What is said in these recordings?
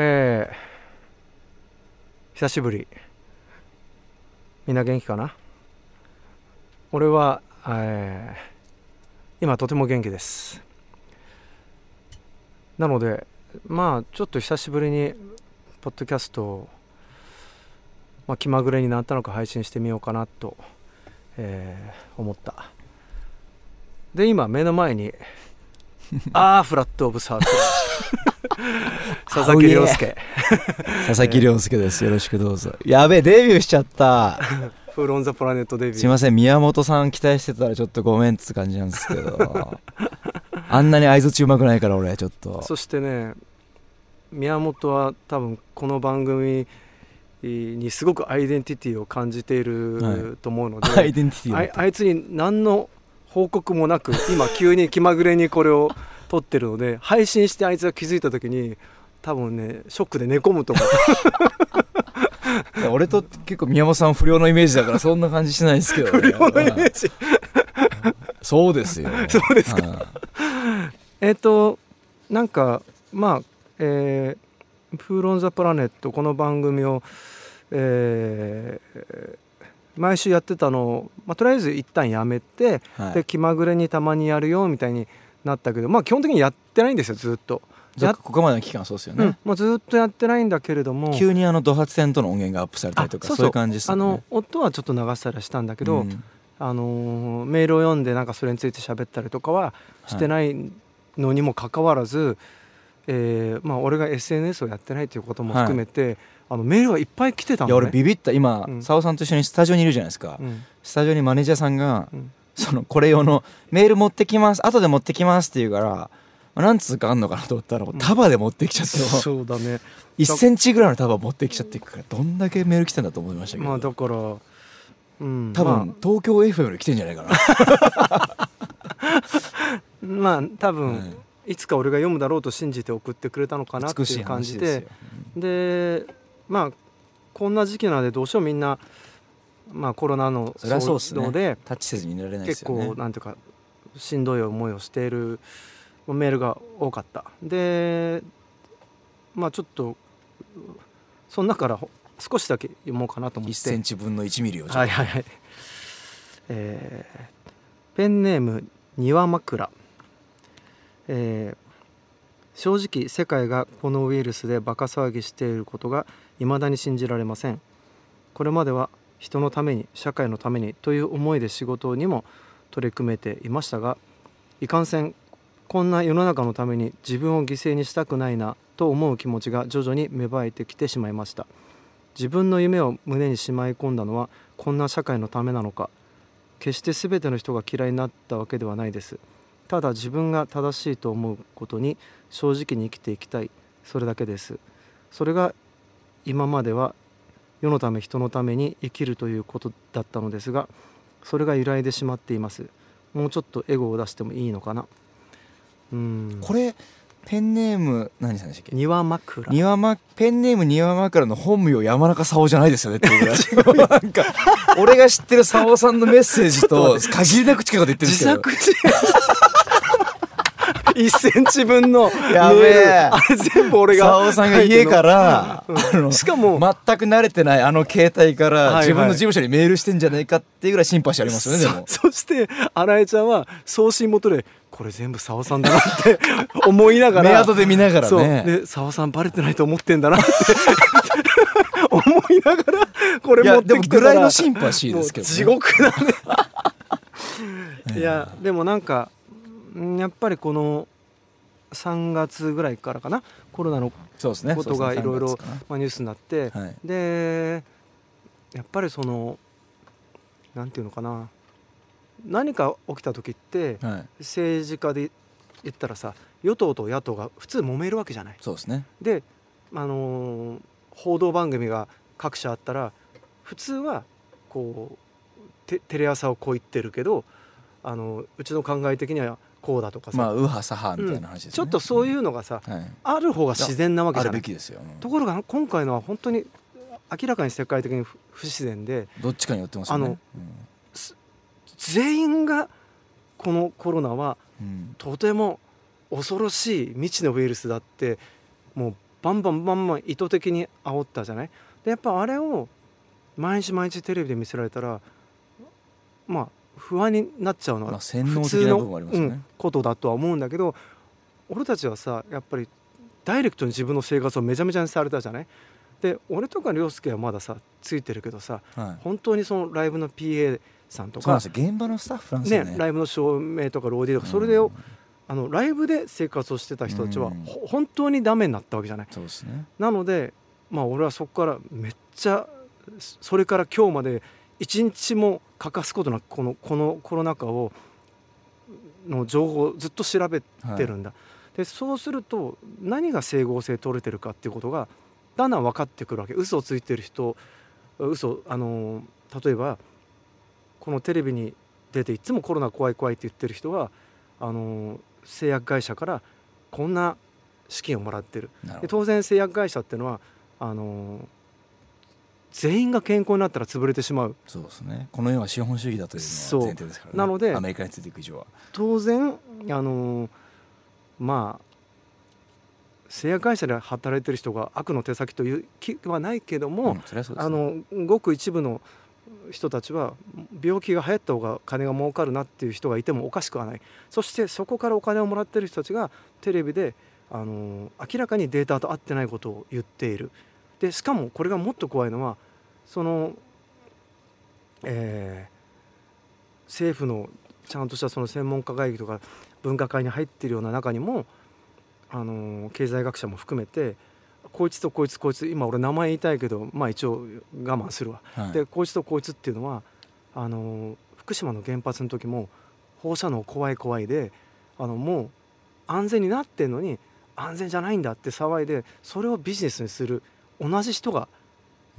えー、久しぶり。みんな元気かな？俺は、えー、今とても元気です。なのでまあちょっと久しぶりにポッドキャストを、まあ、気まぐれになったのか配信してみようかなと、えー、思った。で今目の前に ああフラットオブサークル。佐々木亮介。佐々木亮介です。よろしくどうぞ。やべえデビューしちゃった。フーロンザプラネットデビュー。すいません宮本さん期待してたらちょっとごめんっつ感じなんですけど。あんなに相づちうまくないから俺ちょっと。そしてね宮本は多分この番組にすごくアイデンティティを感じていると思うので、はい、アイデンティティあいつに何の報告もなく今急に気まぐれにこれを撮ってるので配信してあいつが気づいた時に多分ねショックで寝込むと思う。俺と結構宮本さん不良のイメージだからそんな感じしないですけど、ね、不良のイメージ。そうですよ。そうですか。えっとなんかまあえー「フーロン・ザ・プラネット」この番組をえー毎週やってたのを、まあ、とりあえず一旦やめて、はい、で気まぐれにたまにやるよみたいになったけどまあ基本的にやってないんですよずっと。ここまでの期間そうですよね、うん、もうずっとやってないんだけれども。急にあのド発線との音源がアップされたりとかそういう感じですね。あの音はちょっと流したりしたんだけど、うん、あのメールを読んでなんかそれについて喋ったりとかはしてないのにもかかわらず、はい、えー、まあ、俺が SNS をやってないということも含めて、はいあのメールがいっぱい来てたの、ね、いや俺ビビった。今澤、うん、さんと一緒にスタジオにいるじゃないですか、うん、スタジオにマネージャーさんが、うん、そのこれ用のメール持ってきます後で持ってきますって言うから何通かあんのかなと思ったら束で持ってきちゃって、そうだね。1センチぐらいの束持ってきちゃっていくからどんだけメール来てんだと思いましたけど。まあだからうん、多分、まあ、東京 FM に来てんじゃないかな。まあ多分、い。つか俺が読むだろうと信じて送ってくれたのかなっていう感じで。でまあこんな時期なのでどうしてもみんな、まあ、コロナの騒動でタッチせずにいられない結構なんていうかしんどい思いをしているメールが多かった。でまあちょっとその中から少しだけ読もうかなと思って。1センチ分の1ミリをはいはいはい。えー、ペンネーム庭枕。えー、正直世界がこのウイルスでバカ騒ぎしていることが未だに信じられません。これまでは人のために社会のためにという思いで仕事にも取り組めていましたがいかんせんこんな世の中のために自分を犠牲にしたくないなと思う気持ちが徐々に芽生えてきてしまいました。自分の夢を胸にしまい込んだのはこんな社会のためなのか。決して全ての人が嫌いになったわけではないです。ただ自分が正しいと思うことに正直に生きていきたい。それだけです。それが今までは世のため人のために生きるということだったのですがそれが揺らいでしまっています。もうちょっとエゴを出してもいいのかな。うん。これペンネーム何さんでしたっけ？庭枕。庭、ま、ペンネーム庭枕の本名山中沙央じゃないですよねっていうぐらい。なんか俺が知ってる沙央さんのメッセージと限りなく近くで言ってるんですけど。自作1センチ分の やべえ。あれ全部俺が沙央さんが家から、うん、しかも全く慣れてないあの携帯から自分の事務所にメールしてんじゃないかっていうぐらいシンパシーありますよねでも。そして新井ちゃんは送信元でこれ全部沙央さんだなって 思いながら。目後で見ながらね。でさんバレてないと思ってんだなって 思いながらこれ持ってきてぐらいのシンパシーですけど、ね、地獄だね。いやでもなんかやっぱりこの3月ぐらいからかなコロナのことがいろいろニュースになって、はい、でやっぱりそのなんていうのかな何か起きた時って、はい、政治家で言ったらさ与党と野党が普通揉めるわけじゃない。そうですね。で、あのー、報道番組が各社あったら普通はこうテテレ朝をこう言ってるけどあのうちの考え的にはこうだとかさ。まあ右派左派みたいな話ですね、うん、ちょっとそういうのがさ、はい、ある方が自然なわけじゃない。ところが今回のは本当に明らかに世界的に不自然でどっちかによってますよね、うん、全員がこのコロナはとても恐ろしい未知のウイルスだってもうバンバンバンバン意図的に煽ったじゃない。でやっぱあれを毎日毎日テレビで見せられたらまあ不安になっちゃうのは普通の、うん、ことだとは思うんだけど俺たちはさやっぱりダイレクトに自分の生活をめちゃめちゃにされたじゃない？で俺とか涼介はまださついてるけどさ、はい、本当にそのライブの PA さんとか現場のスタッフなんですね、ね、ライブの照明とかローディーとかそれで、うん、あのライブで生活をしてた人たちは、うん、本当にダメになったわけじゃない？そうですね、なのでまあ俺はそこからめっちゃそれから今日まで一日も欠かすことなくこのこのコロナ禍をの情報をずっと調べてるんだ、はい、でそうすると何が整合性取れてるかっていうことがだんだん分かってくるわけ。嘘をついてる人嘘あの例えばこのテレビに出ていつもコロナ怖い怖いって言ってる人はあの製薬会社からこんな資金をもらってる。で当然製薬会社っていうのはあの全員が健康になったら潰れてしまう。そうですね。この世は資本主義だというのは前提ですから、ね、なのでアメリカについていく以上は。当然あのまあ製薬会社で働いてる人が悪の手先という気はないけども、うんね、あのごく一部の人たちは病気が流行った方が金が儲かるなっていう人がいてもおかしくはない。そしてそこからお金をもらってる人たちがテレビであの明らかにデータと合ってないことを言っているでしかもこれがもっと怖いのはその、えー、政府のちゃんとしたその専門家会議とか分科会に入っているような中にもあの経済学者も含めてこいつとこいつこいつ今俺名前言いたいけどまあ一応我慢するわ、はい、でこいつとこいつっていうのはあの福島の原発の時も放射能怖い怖いであのもう安全になってんのに安全じゃないんだって騒いでそれをビジネスにする同じ人が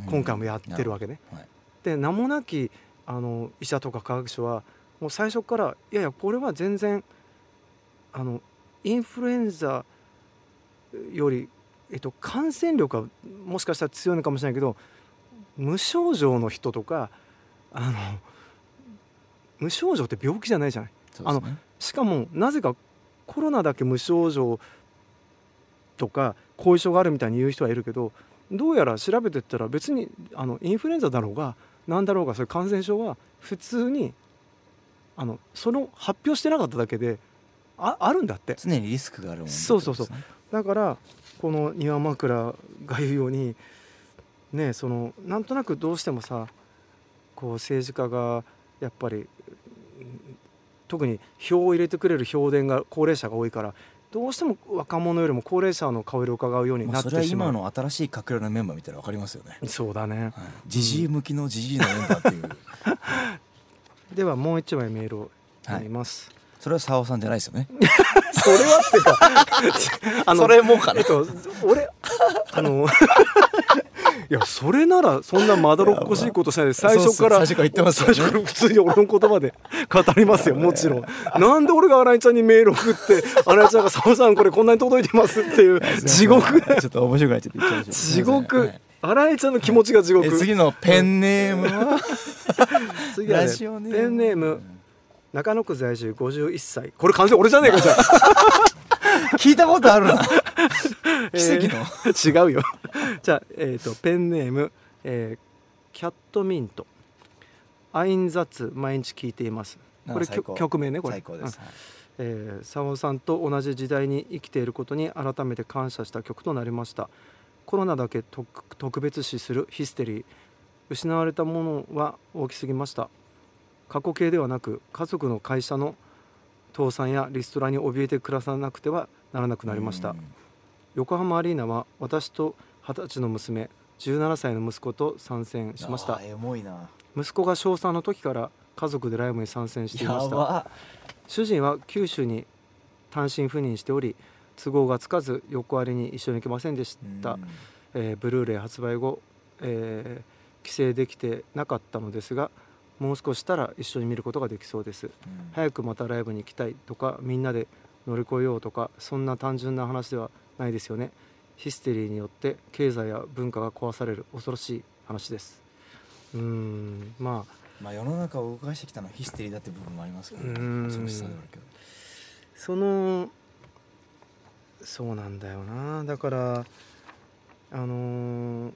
今回もやってるわけね。うんはい、で名もなきあの医者とか科学者はもう最初からいやいやこれは全然あのインフルエンザより、えっと、感染力はもしかしたら強いのかもしれないけど無症状の人とかあの無症状って病気じゃないじゃない？ね、あのしかもなぜかコロナだけ無症状とか後遺症があるみたいに言う人はいるけどどうやら調べてったら別にあのインフルエンザだろうが何だろうがそういう感染症は普通にあのその発表してなかっただけでああるんだって。常にリスクがあるもん、ね、そうそうそう。だからこの庭枕が言うようにねそのなんとなくどうしてもさこう政治家がやっぱり特に票を入れてくれる票田が高齢者が多いからどうしても若者よりも高齢者の顔色を伺うようになってしまう、それは今の新しい閣僚のメンバー見たら分かりますよねそうだね。じじい向きのじじいのメンバーっていう。ではもう一枚メールを読みます、はい、それは澤さんじゃないですよね。それはってか あのそれもかな、えっと、俺あのいやそれならそんなまどろっこしいことしないで最初から最初から言ってますよ、ね、普通に俺の言葉で 語りますよもちろん。なんで俺が新井ちゃんにメール送って新井ちゃんが「澤さんこれこんなに届いてます」っていう地獄。ちょっと面白くなっちゃって言っちゃいま地獄、新井ちゃんの気持ちが地獄。次のペンネームは？次は、ね、ペンネーム。中野区在住51歳。これ完全俺じゃねえかじゃ聞いたことあるな。奇跡の、えー、違うよ。じゃあ、えーと、ペンネーム、えー、キャットミント。アインザツ毎日聞いています。これ曲名ねこれ。最高です、えー、佐尾さんと同じ時代に生きていることに改めて感謝した曲となりました。コロナだけ特別視するヒステリー。失われたものは大きすぎました。過去形ではなく家族の会社の倒産やリストラに怯えて暮らさなくてはならなくなりました、横浜アリーナは私と二十歳の娘17歳の息子と参戦しました。息子が小3の時から家族でライブに参戦していました。主人は九州に単身赴任しており都合がつかず横ありに一緒に行けませんでした、えー、ブルーレイ発売後、えー、帰省できてなかったのですがもう少ししたら一緒に見ることができそうです、うん、早くまたライブに行きたいとかみんなで乗り越えようとかそんな単純な話ではないですよね。ヒステリーによって経済や文化が壊される恐ろしい話です。うんまあ。まあ世の中を動かしてきたのはヒステリーだって部分もありますけど。そのそうなんだよな。だからあのー、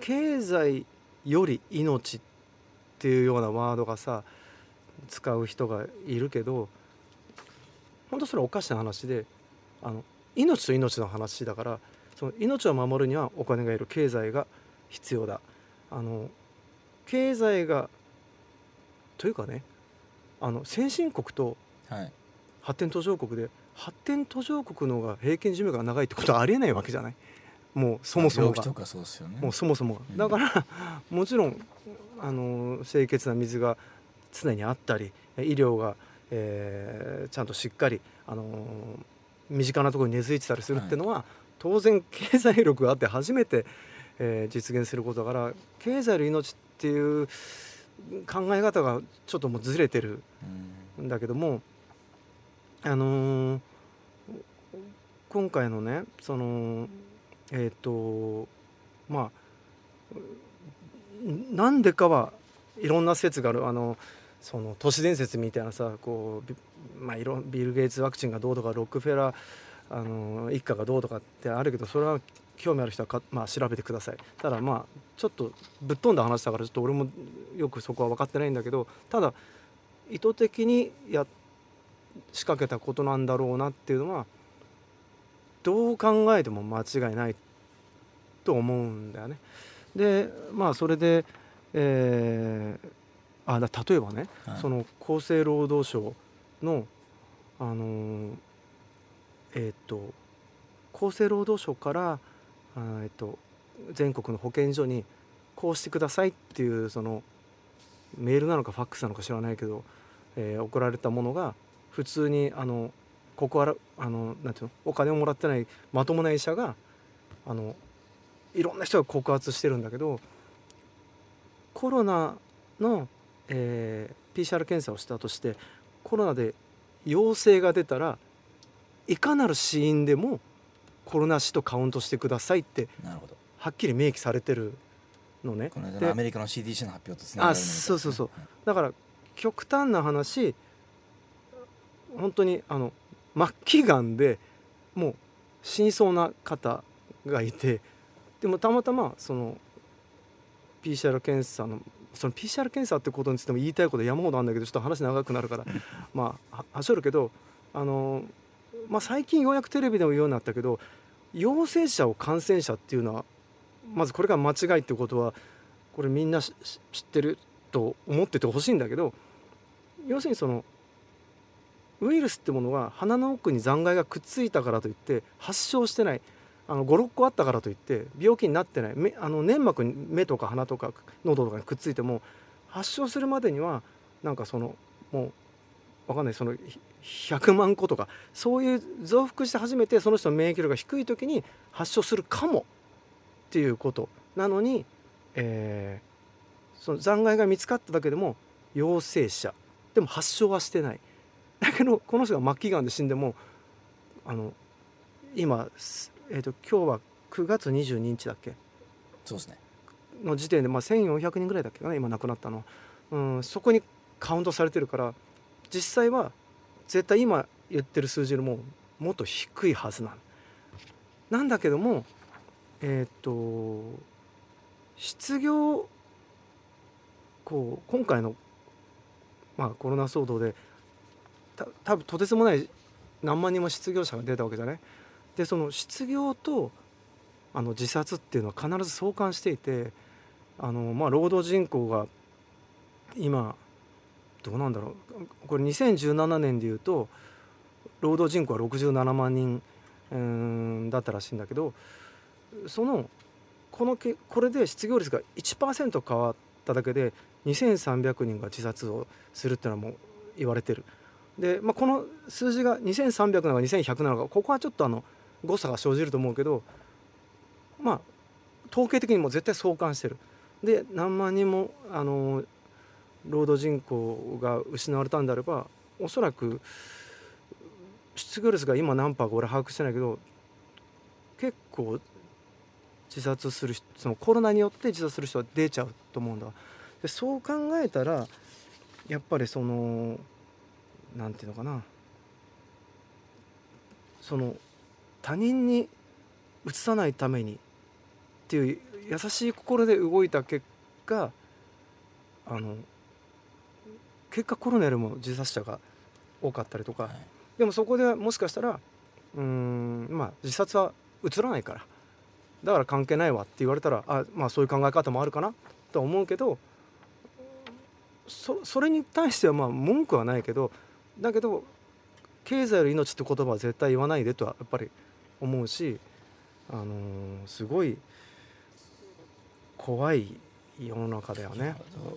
経済より命っていうようなワードがさ使う人がいるけど本当それはおかしな話であの命と命の話だからその命を守るにはお金がいる経済が必要だ。あの経済がというかねあの先進国と発展途上国で、発展途上国の方が平均寿命が長いってことはありえないわけじゃないもうそもそもが、もうそもそもが、だからもちろんあの清潔な水が常にあったり医療が、えー、ちゃんとしっかりあの身近なところに根付いてたりするっていうのは、はい、当然経済力があって初めて、えー、実現することだから経済の命っていう考え方がちょっともうずれてるんだけども、あのー、今回のねそのえっ、ー、とまあなんでかはいろんな説がある。あのその都市伝説みたいなさこう、まあ、いろビル・ゲイツワクチンがどうとかロックフェラーあの一家がどうとかってあるけどそれは興味ある人はか、まあ、調べてください。ただまあちょっとぶっ飛んだ話だからちょっと俺もよくそこは分かってないんだけどただ意図的にや仕掛けたことなんだろうなっていうのはどう考えても間違いないと思うんだよね。でまあそれで、えー、あだ例えばね、はい、その厚生労働省のあのー、えっ、ー、と厚生労働省からえっと、全国の保健所にこうしてくださいっていうそのメールなのかファックスなのか知らないけど、えー、送られたものが普通にあのここはあのなんていうの？お金をもらってないまともな医者があのいろんな人が告発してるんだけどコロナの、えー、PCR 検査をしたとしてコロナで陽性が出たらいかなる死因でもコロナ死とカウントしてくださいってはっきり明記されてるのね。この間のアメリカの CDC の発表とつながるあそうそうそう。だから極端な話本当にあの末期がんでもう死にそうな方がいてでもたまたまその PCR 検査のその PCR 検査ってことについても言いたいこと山ほどあるんだけどちょっと話長くなるからまあはしょるけどあの、まあ、最近ようやくテレビでも言うようになったけど陽性者を感染者っていうのはまずこれが間違いってことはこれみんな知ってると思っててほしいんだけど要するにそのウイルスってものは鼻の奥に残骸がくっついたからといって発症してない。56個あったからといって病気になってない。あの粘膜に目とか鼻とか喉とかにくっついても発症するまでにはなんかそのもう分かんない。その100万個とかそういう増幅して初めてその人の免疫力が低い時に発症するかもっていうこと。なのに、えー、その残骸が見つかっただけでも陽性者。でも発症はしてない。だけどこの人が末期がんで死んでもあの今、えーと、今日は9月22日だっけ？そうですね。の時点で、まあ、1400人ぐらいだっけかな今亡くなったの、うん、そこにカウントされてるから実際は絶対今言ってる数字よりももっと低いはずなん。なんだけどもえっ、と失業こう今回の、まあ、コロナ騒動でた多分とてつもない何万人も失業者が出たわけじゃない？でその失業とあの自殺っていうのは必ず相関していてあの、まあ、労働人口が今どうなんだろうこれ2017年でいうと労働人口は67万人、うん、だったらしいんだけどそのこのけこれで失業率が1%変わっただけで2300人が自殺をするっていうのはもう言われてる。で、まあ、この数字が2300なのか2100なのかここはちょっとあの誤差が生じると思うけどまあ統計的にも絶対相関してる。で何万人もあの労働人口が失われたんであればおそらく失業率が今何パーか俺把握してないけど結構自殺するそのコロナによって自殺する人は出ちゃうと思うんだでそう考えたらやっぱりその何て言うのかな。その他人に移さないためにっていう優しい心で動いた結果あの結果コロネルも自殺者が多かったりとか、はい、でもそこでもしかしたらうんまあ自殺は移らないから。だから関係ないわって言われたらあまあそういう考え方もあるかなとは思うけどそそれに対してはまあ文句はないけどだけど経済より命って言葉は絶対言わないでとはやっぱり思うし、あのー、すごい怖い世の中だよね。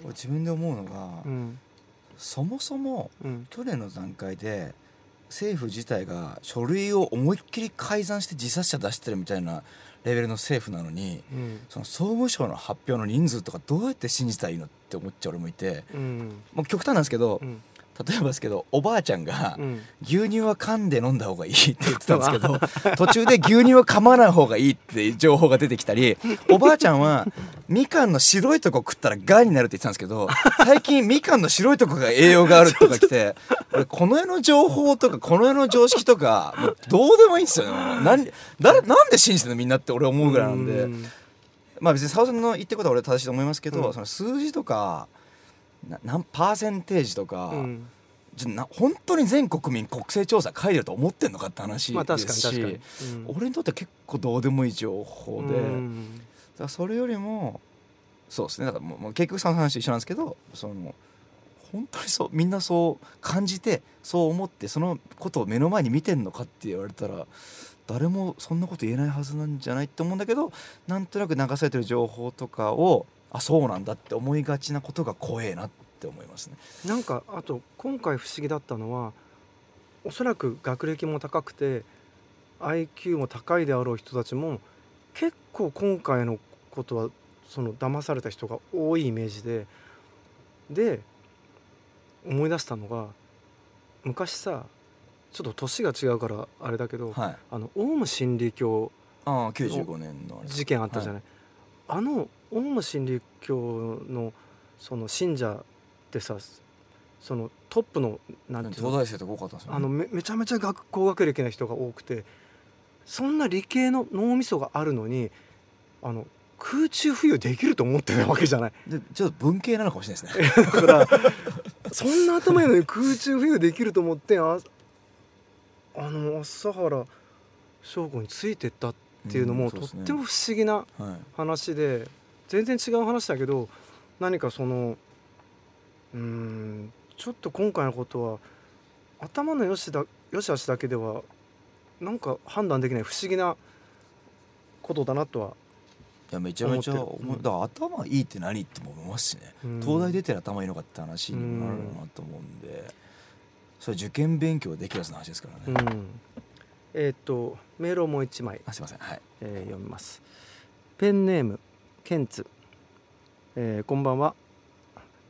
自分で思うのが、うん、そもそも去年の段階で政府自体が書類を思いっきり改ざんして自殺者出してるみたいなレベルの政府なのに、うん、その総務省の発表の人数とかどうやって信じたらいいのって思っちゃう俺もいて、うん、もう極端なんですけど、うん例えばですけどおばあちゃんが牛乳は噛んで飲んだ方がいいって言ってたんですけど 途中で牛乳は噛まない方がいいっていう情報が出てきたり おばあちゃんはみかんの白いとこ食ったらがんになるって言ってたんですけど 最近みかんの白いとこが栄養があるとか来て俺この世の情報とかこの世の常識とかもうどうでもいいんですよね。誰なんで信じてるの？みんなって俺思うぐらいなんで。まあ別に澤さんの言ってることは俺正しいと思いますけど、その数字とか何パーセンテージとか、うん、じゃな本当に全国民国勢調査書いてると思ってんのかって話ですし、うん、俺にとって結構どうでもいい情報で、うん、だそれよりもそうですね。だからもう結局その話一緒なんですけどその本当にそうみんなそう感じてそう思ってそのことを目の前に見てんのかって言われたら誰もそんなこと言えないはずなんじゃないって思うんだけどなんとなく流されてる情報とかをあそうなんだって思いがちなことが怖えなって思いますね。なんかあと今回不思議だったのはおそらく学歴も高くて IQ も高いであろう人たちも結構今回のことはその騙された人が多いイメージでで思い出したのが昔さちょっと年が違うからあれだけど、はい、あのオウム真理教ああ95年の事件あったじゃない、はい、あのオウム真理教のその信者ってさそのトップのなんていうの？東大生とか多かったんですよ、ね、あのめめちゃめちゃ学校学歴な人が多くてそんな理系の脳みそがあるのにあの空中浮遊できると思ってたわけじゃない。でちょっと文系なのかもしれないですね。だからそんな頭いいのに空中浮遊できると思ってああの朝原翔吾についてったっていうのも、うんね、とっても不思議な話で、はい、全然違う話だけど何かそのうんちょっと今回のことは頭のよしだよしあしだけではなんか判断できない不思議なことだなとはいやめちゃめちゃ思う、だから頭いいって何って思いますしね、うん、東大出てる頭いいのかって話にもなるなと思うんで、それ受験勉強できるやつの話ですからね、うん、えー、っとメールをもう一枚。あすいません。はい、えー、読みます。ペンネームケンツ、えー、こんばんは。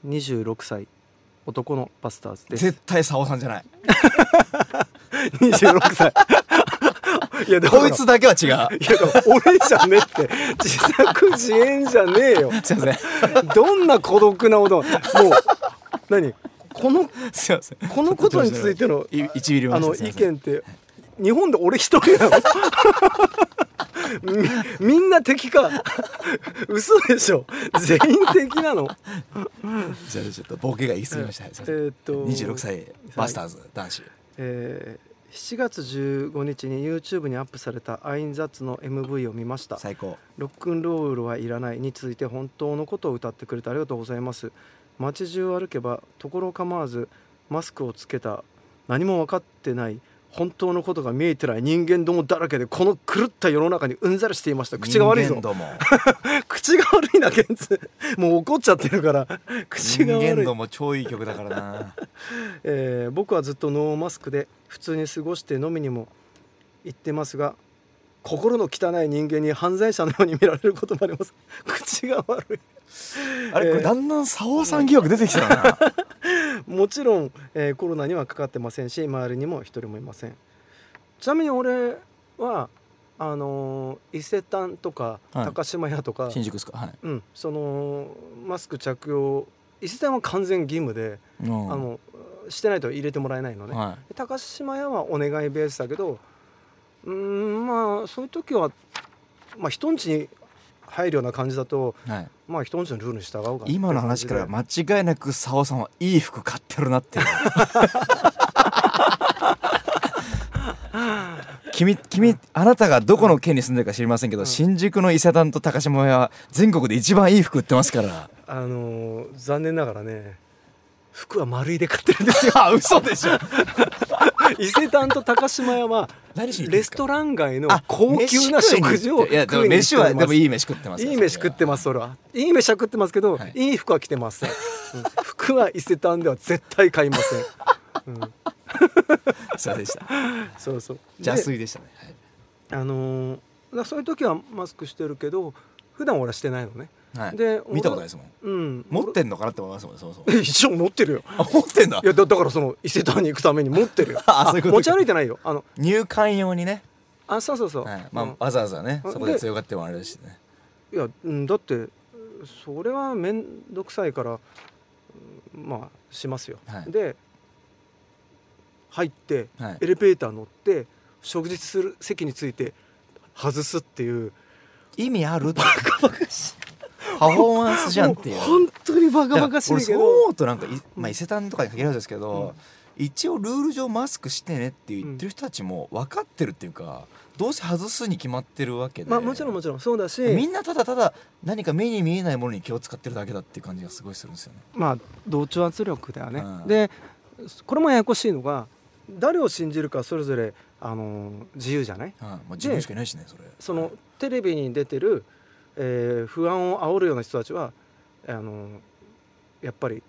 26歳。男のバスターズです。絶対沙尾さんじゃない。26歳。いやこいつだけは違う。いや俺じゃねって。自作自演じゃねえよ。すいません。どんな孤独な男。もう何？このすいません。このことについての1ミリあの意見って日本で俺一人なの？みみんな敵か。嘘でしょ？全員敵なの？じゃあちょっとボケが言い過ぎました、えー、っと26歳バスターズ男子。えー、7月15日に YouTube にアップされたアインザッツの MV を見ました。最高。ロックンロールはいらないについて本当のことを歌ってくれてありがとうございます。街中歩けばところ構わずマスクをつけた。何も分かってない本当のことが見えてない人間どもだらけでこの狂った世の中にうんざりしていました。口が悪いぞ。口が悪いなケンツもう怒っちゃってるから。口が悪い。人間ども超いい曲だからな、えー、僕はずっとノーマスクで普通に過ごして飲みにも行ってますが心の汚い人間に犯罪者のように見られることもあります。口が悪い。あれこれだんだん沙央さん疑惑出てきたな もちろん、えー、コロナにはかかってませんし周りにも一人もいません。ちなみに俺はあのー、伊勢丹とか、高島屋とか新宿ですか、はい、うん、そのマスク着用伊勢丹は完全義務で、あのしてないと入れてもらえないのね、はい、高島屋はお願いベースだけどうんまあそういう時はまあ人んちに入るような感じだと、はい、まあ人んちのルールに従うか今の話から間違いなく沙尾さんはいい服買ってるなって 君君あなたがどこの県に住んでるか知りませんけど、うん、新宿の伊勢丹と高島屋は全国で一番いい服売ってますから。あのー、残念ながらね服は丸いで買ってるんですよ。嘘でしょ 伊勢丹と高島屋はレストラン街の高級な食事をいやでも飯はでもいい飯食ってますいい飯食ってますそれは。いい飯は食ってますけど、はい、いい服は着てません、うん、服は伊勢丹では絶対買いません、うん、そうでした。そうそう。邪推でしたね、はい、あのー、そういう時はマスクしてるけど普段俺はしてないのね。はい、で見たことないですもん、うん、持ってんのかなって思いますもんそもそも。一応持ってるよ。あ持ってんだ。いやだだからその伊勢丹に行くために持ってるよ。あ持ち歩いてないよ。あの入館用にね。あそうそうそう、はい、まあ、うん、わざわざねそこで強がってもあれだしね。いや、うん、だってそれは面倒くさいからまあしますよ、はい、で入って、はい、エレベーター乗って食事する席について外すっていう意味あるバカバカしい。パフォーマンスじゃんっていう。本当にバカバカしいけど。そう思うとなんかまあ、伊勢丹とかに限らずですけど、うん、一応ルール上マスクしてねって言ってる人たちも分かってるっていうか、どうせ外すに決まってるわけで、まあ、もちろんもちろんそうだし。みんなただただ何か目に見えないものに気を使ってるだけだっていう感じがすごいするんですよね。まあ同調圧力だよね、うん、でこれもややこしいのが誰を信じるかそれぞれあの自由じゃない、うんまあ、自分しかいないしねそれ。そのテレビに出てるえー、不安を煽るような人たちはあのやっぱり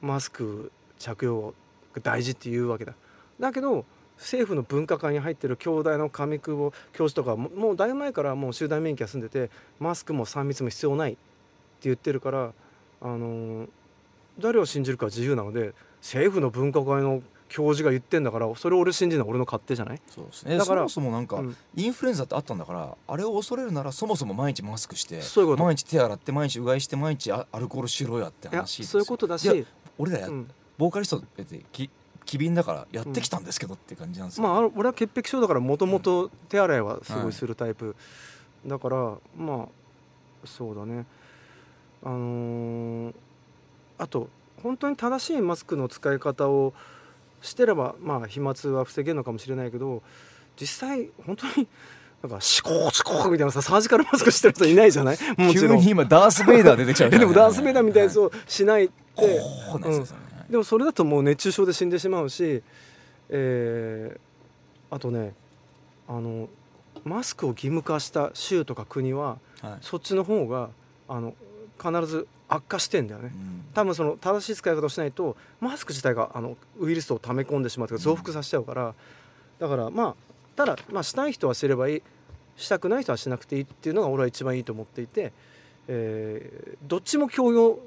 マスク着用が大事っていうわけだ。だけど政府の分科会に入ってる京大の上久保教授とかもうだいぶ前からもう集団免疫が済んでてマスクも3密も必要ないって言ってるからあの誰を信じるか自由なので政府の分科会の教授が言ってんだからそれを俺信じるのは俺の勝手じゃない？そうですね。だからそもそもなんか、うん、インフルエンザってあったんだからあれを恐れるならそもそも毎日マスクして毎日手洗って毎日うがいして毎日アルコールしろやって話そういうことだし俺らや、うん、ボーカリストってき機敏だからやってきたんですけどって感じなんですよ、まあ俺は潔癖症だからもともと手洗いはすごいするタイプ、だからまあそうだね。あのー、あと本当に正しいマスクの使い方をしてればまあ飛沫は防げるのかもしれないけど実際本当になんかシコーシコーみたいなさサージカルマスクしてる人いないじゃない？もちろん。急に今ダース・ベイダー出てきちゃう、ね、でもダース・ベイダーみたいなやつをしないって、はいうん、でもそれだともう熱中症で死んでしまうし、えー、あとねあのマスクを義務化した州とか国は、はい、そっちの方があの必ず悪化してんだよね、うん、多分その正しい使い方をしないとマスク自体があのウイルスを溜め込んでしまうとか増幅させちゃうから、だからまあただ、まあ、したい人はすればいい。したくない人はしなくていいっていうのが俺は一番いいと思っていて、えー、どっちも強要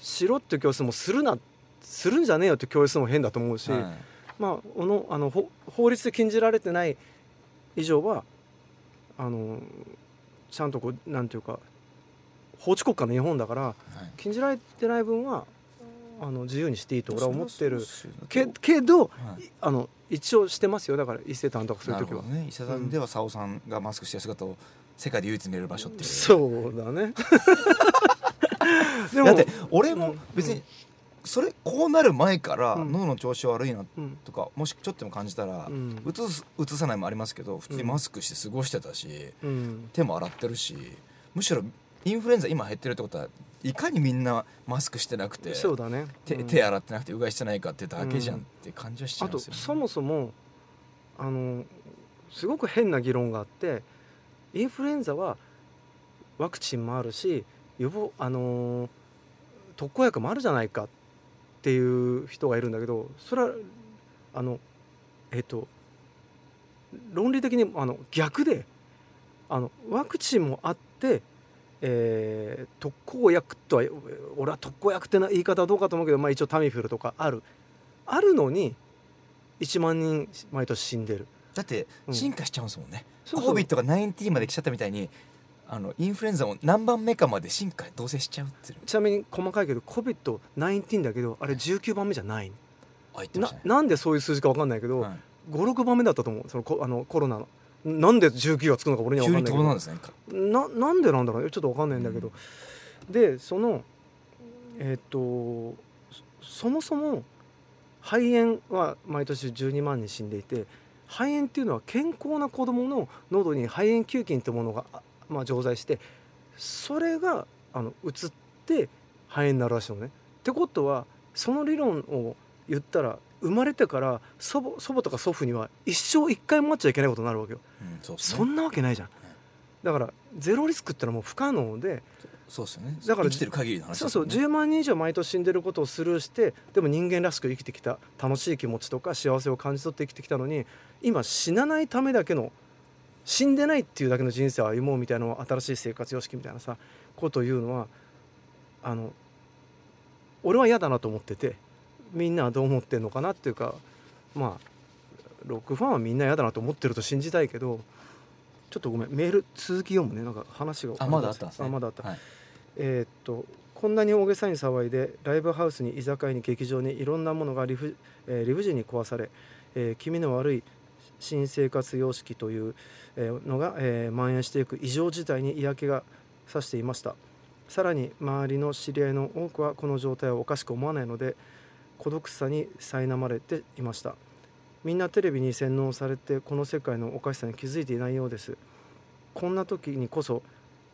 しろっていう教室もするなするんじゃねえよって教室も変だと思うし、はい、まあおのあの法律で禁じられてない以上はあのちゃんとこうなんていうか法治国家の日本だから、はい、禁じられてない分はあの自由にしていいと俺は思ってる。けけど、はい、あの一応してますよ。だから伊勢丹とかそういう時は、ね、伊勢丹では沙尾さんがマスクしてる姿を世界で唯一見れる場所っていう。そうだね。だって俺も別にそれこうなる前から脳の調子悪いなとか、もしちょっとでも感じたら、うつすうつさないもありますけど普通にマスクして過ごしてたし、手も洗ってるしむしろインフルエンザ今減ってるってことはいかにみんなマスクしてなくてそうだね、手手洗ってなくてうがいしてないかってだけじゃんって感じはしちゃうんですよ、ね、あとそもそもあのすごく変な議論があってインフルエンザはワクチンもあるし予防あの特効薬もあるじゃないかっていう人がいるんだけどそれはあのえっと論理的にあの逆であのワクチンもあってえー、特効薬とは俺は特効薬ってな言い方はどうかと思うけど、まあ、一応タミフルとかある。あるのに1万人毎年死んでる。だって進化しちゃうんですもんね、うん、COVID が19まで来ちゃったみたいにあのインフルエンザも何番目かまで進化どうせしちゃうってちなみに細かいけど COVID-19 だけどあれ19番目じゃないななんでそういう数字か分かんないけど、はい、56番目だったと思う。そのあのコロナのなんで19がつくのか俺には分かんないけど。なんですね。ななんでなんだろうね。ちょっと分かんないんだけど、うん、でそのえっ、とそもそも肺炎は毎年12万人死んでいて肺炎っていうのは健康な子どもの喉に肺炎球菌ってものが、まあ、常在してそれがあの移って肺炎になるらしいのね。ってことはその理論を言ったら生まれてから祖母祖母とか祖父には一生一回も会っちゃいけないことになるわけよ、うんそね、そんなわけないじゃん、だからゼロリスクってのはもう不可能で。そうですよね。だから生きてる限りの話、ね、そうそう10万人以上毎年死んでることをスルーしてでも人間らしく生きてきた楽しい気持ちとか幸せを感じ取って生きてきたのに今死なないためだけの死んでないっていうだけの人生を歩もうみたいな新しい生活様式みたいなさことを言うのはあの俺は嫌だなと思っててみんなはどう思ってんのかなっていうかまあロックファンはみんな嫌だなと思ってると信じたいけどちょっとごめんメール続き読むね。なんか話が。あまだあったんですね。あまだあった、はい、えー、っとこんなに大げさに騒いでライブハウスに居酒屋に劇場にいろんなものが理不,、えー、理不尽に壊され、えー、気味の悪い新生活様式というのが、えー、蔓延していく異常事態に嫌気がさしていました。さらに周りの知り合いの多くはこの状態をおかしく思わないので孤独さに苛まれていました。みんなテレビに洗脳されてこの世界のおかしさに気づいていないようです。こんな時にこそ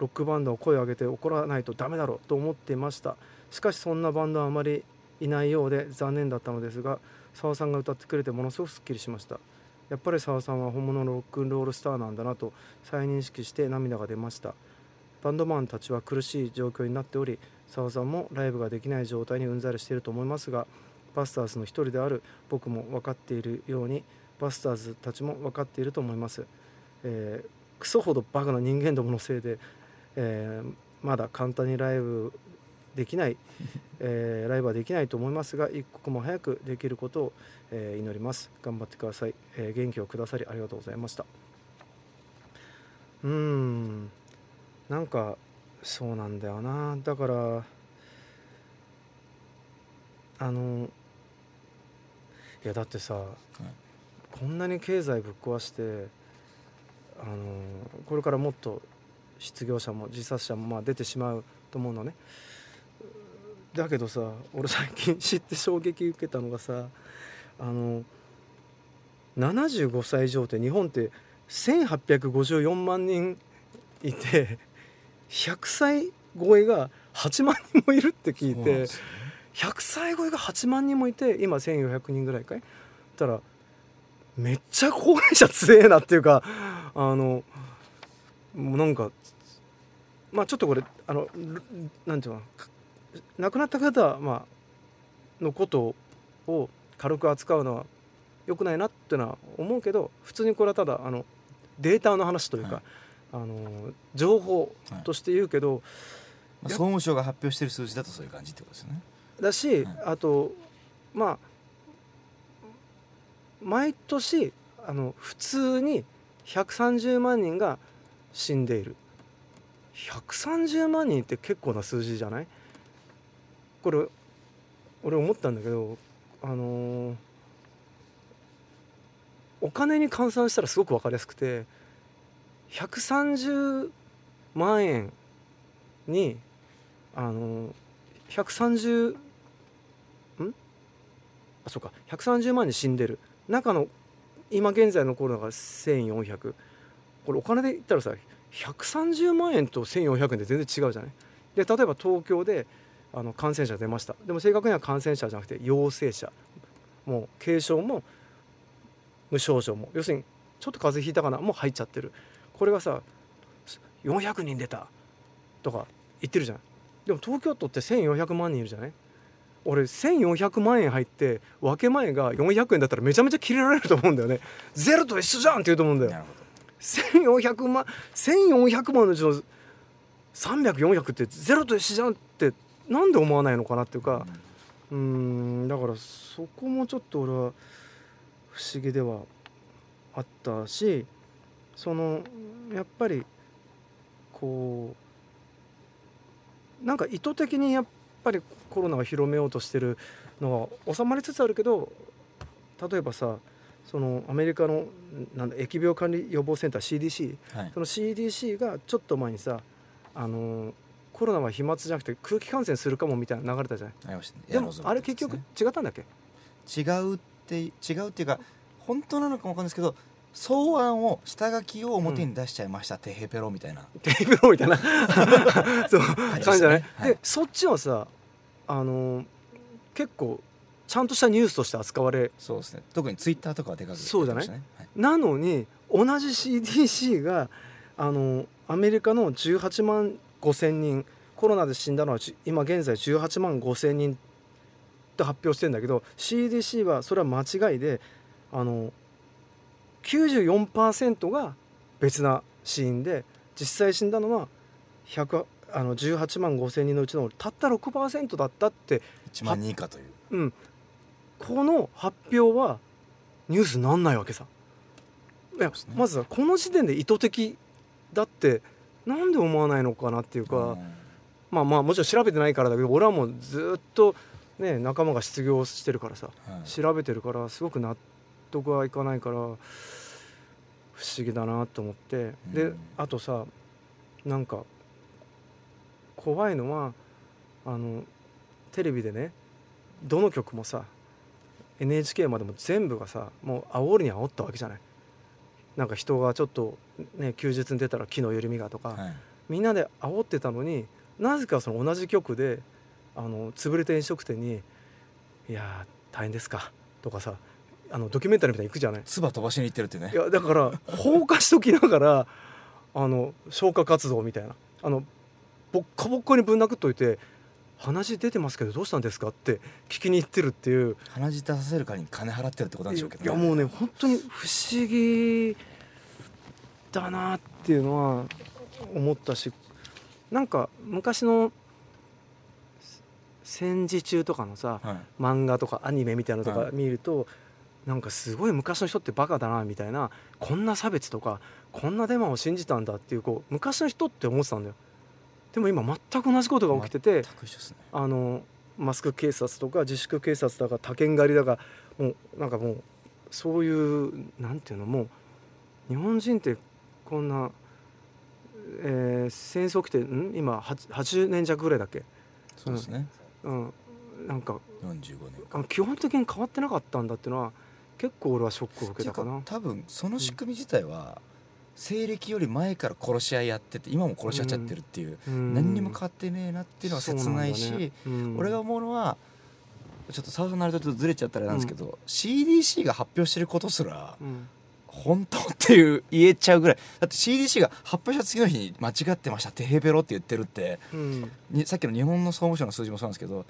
ロックバンドを声を上げて怒らないとダメだろうと思っていました。しかしそんなバンドはあまりいないようで残念だったのですが澤さんが歌ってくれてものすごくすっきりしました。やっぱり澤さんは本物のロックンロールスターなんだなと再認識して涙が出ました。バンドマンたちは苦しい状況になっており澤さんもライブができない状態にうんざりしていると思いますがバスターズの一人である僕も分かっているようにバスターズたちも分かっていると思います、えー、クソほどバカな人間どものせいで、えー、まだ簡単にライブできない、えー、ライブはできないと思いますが一刻も早くできることを、えー、祈ります。頑張ってください、えー、元気をくださりありがとうございました。うん。なんかそうなんだよな。だからあのいやだってさ、はい、こんなに経済ぶっ壊してあのこれからもっと失業者も自殺者もまあ出てしまうと思うのね。だけどさ俺最近知って衝撃受けたのがさあの75歳以上って日本って1854万人いて100歳超えが8万人もいるって聞いて、ね、100歳超えが8万人もいて今1400人ぐらいかい?たらめっちゃ高齢者強えなっていうかあのもうなんかまあちょっとこれあのなんていうの亡くなった方、まあのことを軽く扱うのはよくないなっていうのは思うけど普通にこれはただあのデータの話というか、はい。あの情報として言うけど、はい。まあ、総務省が発表してる数字だとそういう感じってことですよね。だし、はい、あとまあ毎年あの普通に130万人が死んでいる。130万人って結構な数字じゃない？これ俺思ったんだけどあのー、お金に換算したらすごく分かりやすくて130万円にあの130んあそうか。130万人死んでる。中の今現在残るのが1400これお金で言ったらさ130万円と1400円で全然違うじゃない？で例えば東京であの感染者出ました。でも正確には感染者じゃなくて陽性者。もう軽症も無症状も。要するにちょっと風邪ひいたかな？もう入っちゃってる。これがさ400人出たとか言ってるじゃんでも東京都って1400万人いるじゃない？俺1400万円入って分け前が400円だったらめちゃめちゃ切れられると思うんだよね。ゼロと一緒じゃんって言うと思うんだよ。1400万1400万のうちの300400ってゼロと一緒じゃんってなんで思わないのかなっていうか。うんだからそこもちょっと俺は不思議ではあったしそのやっぱりこうなんか意図的にやっぱりコロナを広めようとしてるのは収まりつつあるけど例えばさそのアメリカのなんだ疫病管理予防センター CDC、はい、その CDC がちょっと前にさあのコロナは飛沫じゃなくて空気感染するかもみたいな流れたじゃない、でもあれ結局違ったんだっけ？違うって違うっていうか本当なのかも分かんないですけど草案を下書きを表に出しちゃいました、うん、テヘペロみたいな。テヘペロみたいな。そう感じじゃない、はい、でそっちはさあの結構ちゃんとしたニュースとして扱われそうですね。特にツイッターとかはでかく、ね、そうじゃない、はい、なのに同じ CDC があのアメリカの18万5千人コロナで死んだのは今現在18万5千人って発表してるんだけど CDC はそれは間違いであの94%が別な死因で実際死んだのは100あの18万5千人のうちのたった6%だったって1万人以下という、うん、この発表はニュースになんないわけさ。いや、ね、まずはこの時点で意図的だってなんで思わないのかなっていうか、うん、まあまあもちろん調べてないからだけど俺はもうずっとね仲間が失業してるからさ、はい、調べてるからすごく納得はいかないから不思議だなと思って、うん、であとさなんか怖いのはあのテレビでねどの曲もさ NHK までも全部がさもう煽るに煽ったわけじゃない。なんか人がちょっとね休日に出たら木の緩みがとか、はい、みんなで煽ってたのになぜかその同じ曲であの潰れた飲食店に「いや大変ですか」とかさあのドキュメンタリーみたいに行くじゃない。唾飛ばしに行ってるってね。いやだから放火しときながらあの消火活動みたいな。あのボッコボッコにぶん殴っといて鼻血出てますけどどうしたんですかって聞きに行ってるっていう。鼻血出させるからに金払ってるってことなんでしょうけど、ね、いやもうね本当に不思議だなっていうのは思ったしなんか昔の戦時中とかのさ、はい、漫画とかアニメみたいなのとか見ると、はい、なんかすごい昔の人ってバカだなみたいなこんな差別とかこんなデマを信じたんだっていうこう昔の人って思ってたんだよ。でも今全く同じことが起きてて、ね、あのマスク警察とか自粛警察だか他県狩りだかもうなんかもうそういうなんていうのもう日本人ってこんな、えー、戦争来てん？今80年弱ぐらいだっけ？そうですね、うん、なんか45年基本的に変わってなかったんだっていうのは結構俺はショックを受けたかな。多分その仕組み自体は、西暦より前から殺し合いやってて今も殺し合っちゃってるっていう、うん、何にも変わってねえなっていうのは切ないし、ねうん、俺が思うのはちょっと澤さんのあれとちょっとずれちゃったらなんですけど、うん、CDC が発表してることすら、本当っていう言えちゃうぐらい。だって CDC が発表した次の日に間違ってました。テヘペロって言ってるって、さっきの日本の総務省の数字もそうなんですけど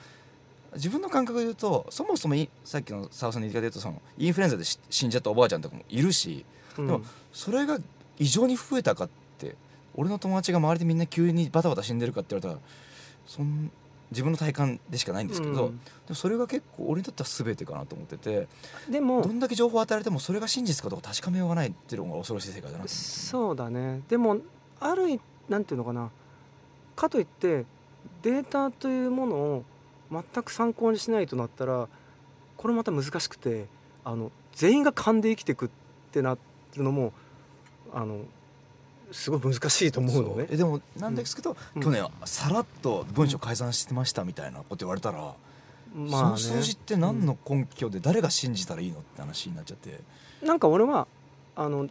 自分の感覚で言うとそもそもさっきの澤さんの言い方で言うとそのインフルエンザで死んじゃったおばあちゃんとかもいるし、でもそれが異常に増えたかって俺の友達が周りでみんな急にバタバタ死んでるかって言われたらそん自分の体感でしかないんですけど、うん、でもそれが結構俺にとっては全てかなと思っててでもどんだけ情報を与えられてもそれが真実かどうか確かめようがないっていうのが恐ろしい世界だなそうだね。でもあるなんていうのかな。かといってデータというものを全く参考にしないとなったらこれまた難しくてあの全員が勘で生きていくってなるのもあのすごい難しいと思うのね。でもなんですけど、うん、去年さらっと文書改ざんしてましたみたいなこと言われたら、うん、まあ、ね、その数字って何の根拠で誰が信じたらいいのって話になっちゃって。なんか俺はあの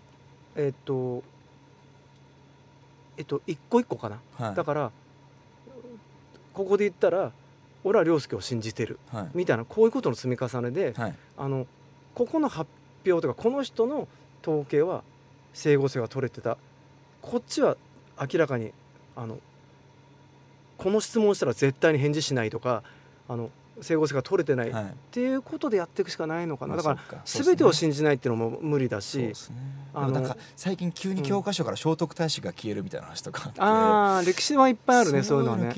えっ、とえっ、と一個一個かな、はい、だからここで言ったら俺は涼介を信じてる、はい、みたいなこういうことの積み重ねで、はい、あのここの発表とかこの人の統計は整合性が取れてた。こっちは明らかにあのこの質問したら絶対に返事しないとかあの整合性が取れてない、はい、っていうことでやっていくしかないのかな。だから全てを信じないっていうのも無理だし、ね、あのなんか最近急に教科書から聖徳太子が消えるみたいな話とかああ歴史はいっぱいあるねそういうのはね。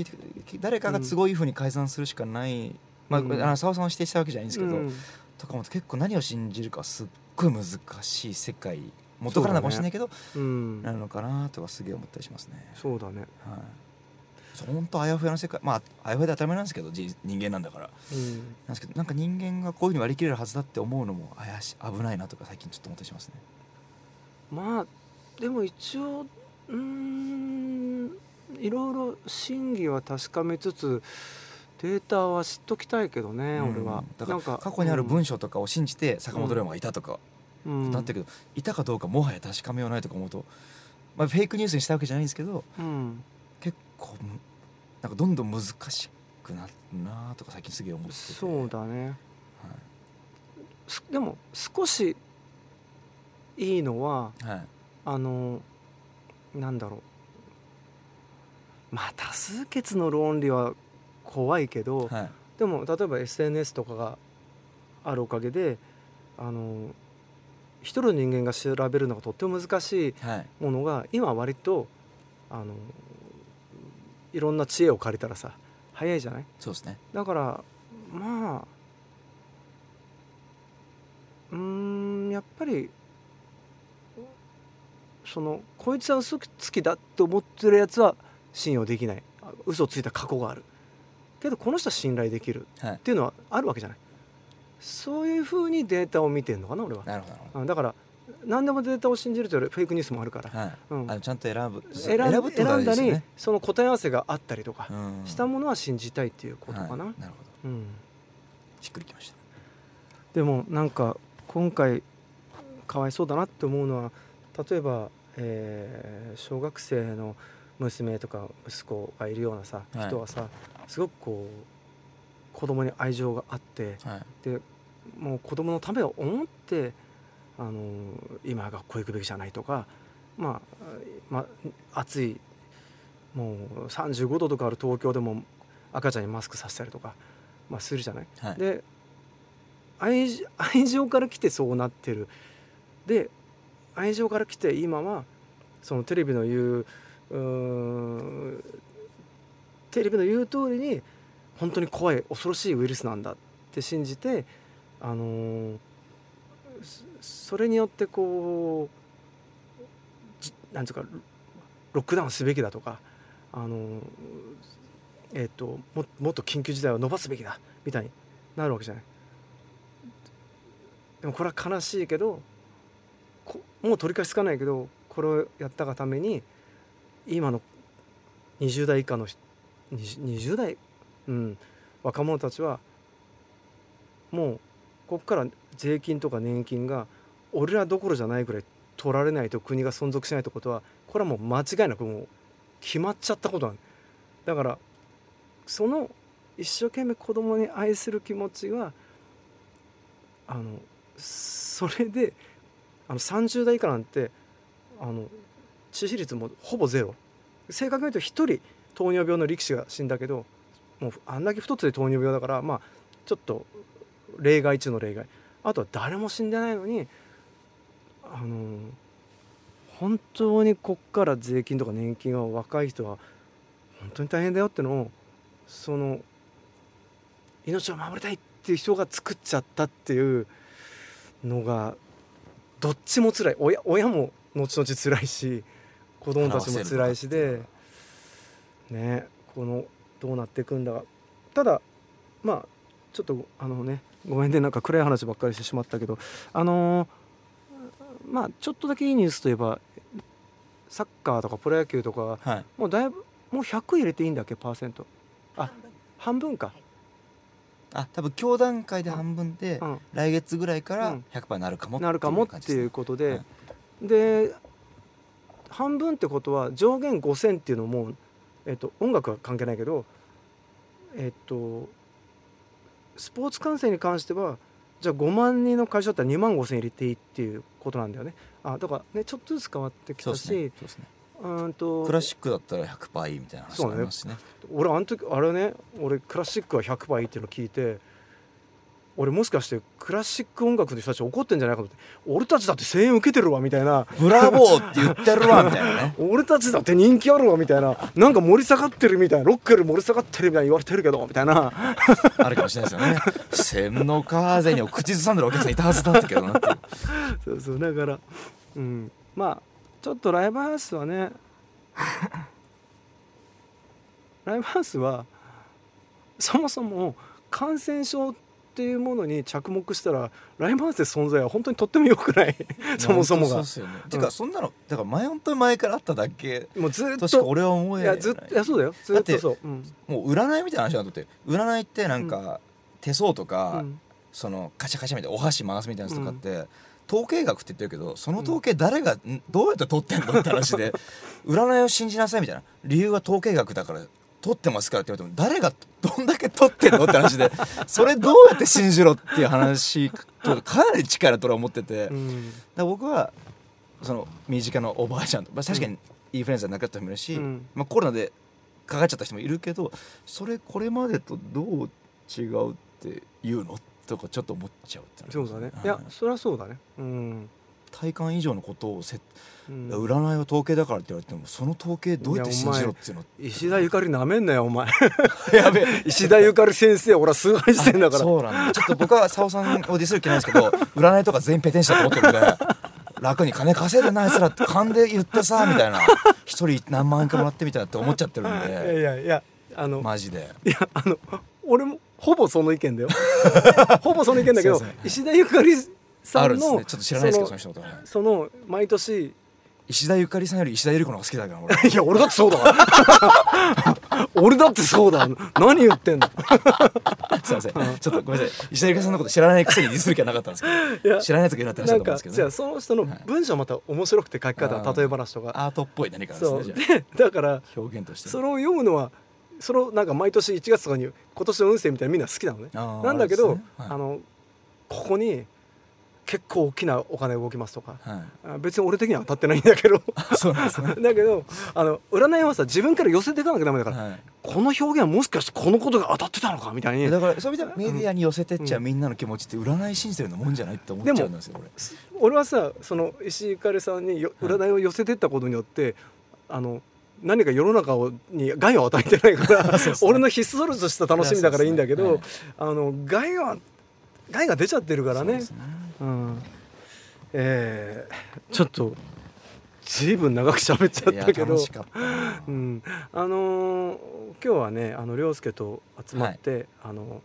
誰かが都合いいふうに改ざんするしかない、うん、まあ、うん、あの澤さんを指定したわけじゃないんですけど、うん、とかも結構何を信じるかすっごい難しい世界元からなかもしれないけど、ね、なるのかなとかすげえ思ったりしますね。そうだね、はい、本当あやふやの世界まああやふやで当たり前なんですけど人間なんだから、うん、なんですけどなんか人間がこういうふうに割り切れるはずだって思うのも怪し危ないなとか最近ちょっと思ったりしますね。まあでも一応うんいろいろ真偽は確かめつつデータは知っときたいけどね、うん、俺は。だから過去にある文章とかを信じて坂本龍馬がいたとか、うん、なったけどいたかどうかもはや確かめようないとか思うと、まあ、フェイクニュースにしたわけじゃないんですけど、うん、結構なんかどんどん難しくなるなとか最近すげえ思ってて。そうだね、はい、でも少しいいのは、はい、あのなんだろう。まあ多数決の論理は怖いけど、はい、でも例えば SNS とかがあるおかげであの一人の人間が調べるのがとっても難しいものが、はい、今割とあのいろんな知恵を借りたらさ早いじゃない？そうですね。だからまあうんやっぱりそのこいつは嘘つきだって思ってるやつは信用できない。嘘ついた過去がある。けどこの人は信頼できるっていうのはあるわけじゃない、はい、そういうふうにデータを見てるのかな俺は。なるほど。だから何でもデータを信じるというフェイクニュースもあるから、はい。うん、あのちゃんと選ぶ。選ぶ選んだり、ね、その答え合わせがあったりとかしたものは信じたいっていうことかな、はい、なるほど、うん、しっくりきました。でもなんか今回かわいそうだなって思うのは例えば、えー、小学生の娘とか息子がいるようなさ、はい、人はさすごくこう子供に愛情があって、はい、でもう子供のためを思ってあの今学校行くべきじゃないとか、まあ、まあ暑いもう35度とかある東京でも赤ちゃんにマスクさせたりとか、まあ、するじゃない。はい、で愛愛情から来てそうなってる。で愛情から来て今はそのテレビの言ううテレビの言う通りに本当に怖い恐ろしいウイルスなんだって信じて、あのー、それによってこうなんていうかロックダウンすべきだとか、あのー、えーと、ももっと緊急事態を伸ばすべきだみたいになるわけじゃない。でもこれは悲しいけどもう取り返しつかないけどこれをやったがために今の20代以下の 20, 代、うん、若者たちはもうここから税金とか年金が俺らどころじゃないぐらい取られないと国が存続しないってことはこれはもう間違いなくもう決まっちゃったことなんだからその一生懸命子供に愛する気持ちはあのそれであの30代以下なんてあの致死率もほぼゼロ。正確に言うと1人糖尿病の力士が死んだけどもうあんだけ太って糖尿病だからまあちょっと例外中の例外。あとは誰も死んでないのにあの本当にこっから税金とか年金は若い人は本当に大変だよってのをその命を守りたいっていう人が作っちゃったっていうのがどっちも辛い。親親も後々辛いし子供たちも辛いしでねこのどうなっていくんだ。がただまあちょっとあのねごめんねなんか暗い話ばっかりしてしまったけどあのー、まあちょっとだけいいニュースといえばサッカーとかプロ野球とか、はい、もうだいぶもう100入れていいんだっけパーセント。あ半分か、あ多分今日段階で半分で、うん、来月ぐらいから100%なるかも、なるかもっていうことで、で半分ってことは上限5,000っていうのも、えっと、音楽は関係ないけどえっとスポーツ観戦に関してはじゃあ5万人の会社だったら2万5,000入れていいっていうことなんだよね。あだからねちょっとずつ変わってきたし、ねね、うんとクラシックだったら100%いいみたいな話ありますしね。ね俺あの時あれね俺クラシックは100%いいっていうのを聞いて俺もしかしてクラシック音楽の人たち怒ってんじゃないかと俺たちだって声援受けてるわみたいな。ブラボーって言ってるわみたいなね。俺たちだって人気あるわみたいな。なんか盛り下がってるみたいな。ロックより盛り下がってるみたいに言われてるけどみたいな。あるかもしれないですよね。千の風に口ずさんでるお客さんいたはずだったけどなってそうそうだからうん。まあちょっとライブハウスはねライブハウスはそもそも感染症っていうものに着目したらライブハウスで存在は本当にとってもよくない。そもそもが。そね、うん、てかそんなのだから前本当に前からあっただけ。もうずっと俺は思えい。やずっといやそうだよ。ずっとそう、うん、もう占いみたいな話なんだって。占いってなんか、手相とか、うん、そのカチャカチャみたいなお箸回すみたいなやつとかって、統計学って言ってるけどその統計誰が、どうやって取ってんのって話で 占いを信じなさいみたいな。理由は統計学だから取ってますからって言われても誰がどんだけ取ってんのって話で それどうやって信じろっていう話とかなり近いなとは思ってて、うん、だ僕はその身近なおばあちゃんと、まあ、確かにインフルエンザになかった人もいるし、うん、まあ、コロナでかかっちゃった人もいるけどそれこれまでとどう違うっていうのとかちょっと思っちゃうってそうだね、いやそれはそうだね。うん体感以上のことをせ、うん、占いは統計だからって言われてもその統計どうやって信じろっていうの石田ゆかりなめんなよお前。やべ 石田ゆかり先生俺は崇拝してんだから。そうなんだ。ちょっと僕は佐尾さんをディスる気ないんですけど占いとか全員ペテン師だと思ってるんで楽に金稼いでないやつらって勘で言ってさみたいな。一人何万円かもらってみたいなって思っちゃってるんで。いやいやあのマジで。いやあの俺もほぼその意見だよ。ほぼその意見だけど石田ゆかりさんの、ね、ちょっと知らないですけどその人のその毎年石田ゆかりさんより石田ゆり子の方が好きだから俺。いや俺だってそうだ 俺だってそうだ何言ってんの？すいません、うん、ちょっとごめんなさい。石田ゆかりさんのこと知らないくせにディスる気はなかったんですけど。知らないやつがいるなって話だと思うんですけど、ね、じゃその人の文章また面白くて書き方、はい、例え話とか。アートっぽい何かですねでだから表現として。それを読むのはそれをなんか毎年1月とかに今年の運勢みたいなみんな好きなのね。なんだけど、ね。はい、あのここに結構大きなお金動きますとか、はい、別に俺的には当たってないんだけど。そうです、ね、だけどあの占いはさ自分から寄せていかなきゃダメだから、はい、この表現はもしかしてこのことが当たってたのかみたいに。だからそういう意味ではメディアに寄せてっちゃうみんなの気持ちって占い信じてるのもんじゃないって思っちゃうんですよ俺。俺はさその石井かれさんに占いを寄せてったことによって、あの何か世の中に害を与えてないから 俺のひっそりとした楽しみだからいいんだけど、あの害は害が出ちゃってるからね。うん。えー、ちょっとずいぶん長く喋っちゃったけど。うん、あのー、今日はねあの涼介と集まって、はい、あの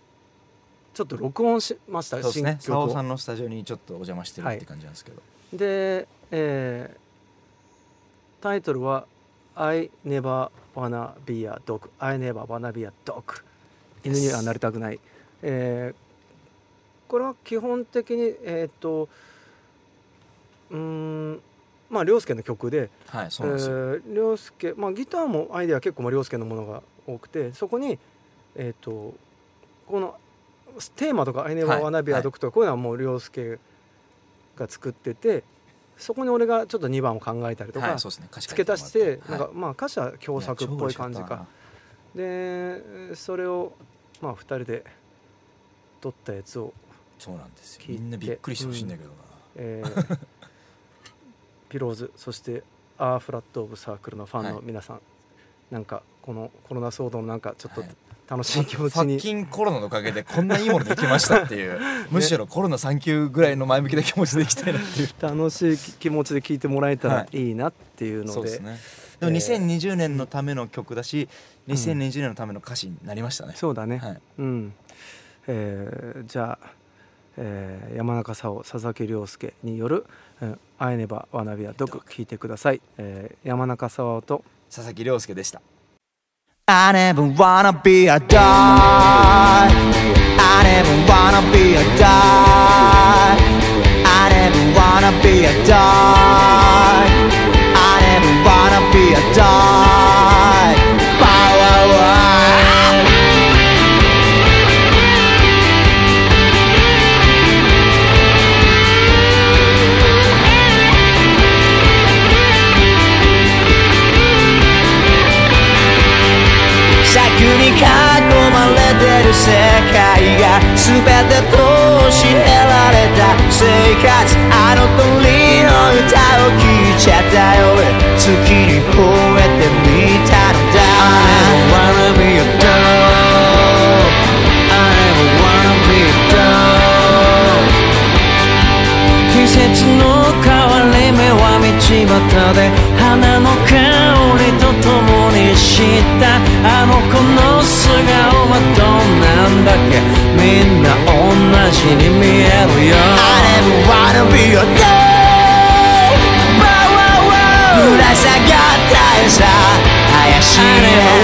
ちょっと録音しましたそうですね。さんのスタジオにちょっとお邪魔してるって感じなんですけど、はい、で、えー、タイトルは「I never wanna be a dog」「I never wanna be a dog」犬にはなりたくない、えー、これは基本的にえっ、ー、とうんまあ涼介の曲で、はい、そうなんですよ、えー、涼介まあギターもアイデア結構まあ涼介のものが多くてそこにえっ、ー、とこのテーマとか「アイネバーワナビアドク」とかこういうのはもう涼介が作っててそこに俺がちょっと2番を考えたりとか、はいね、付け足してなんかまあ歌詞は共作っぽい感じか。でそれをまあ2人で撮ったやつをそうなんですよ。みんなびっくりしてほしいんだけどな、えー、ピローズそしてアーフラット・オブ・サークルのファンの皆さん、はい、なんかこのコロナ騒動のなんかちょっと、楽しい気持ちに、ファッキンコロナのおかげでこんないいものできましたっていう、むしろコロナ3級ぐらいの前向きな気持ちでいきたいなっていう。楽しい気持ちで聴いてもらえたらいいなっていうので、はい、ね、でも2020年のための曲だし、うん、2020年のための歌詞になりましたね、そうだね、はい、うん。えー、じゃあえー、山中沙央佐々木亮介による「会えねばわなびはどく」聞いてください、えー、山中沙央と佐々木亮介でした I never wanna be a dog I never wanna be a dog I never wanna be a dog I never wanna be a dog 世界が全てと教えられた生活。あの鳥の歌を聴いちゃったよ。月に吠えてみたのだ。I wanna be a dog I wanna be a dog 季節の変わり目は道端で花の香りとともにた。あの子の素顔はどんなんだっけ？みんな同じに見えるよ。I never wanna be your dog ぶら下がった怪しい I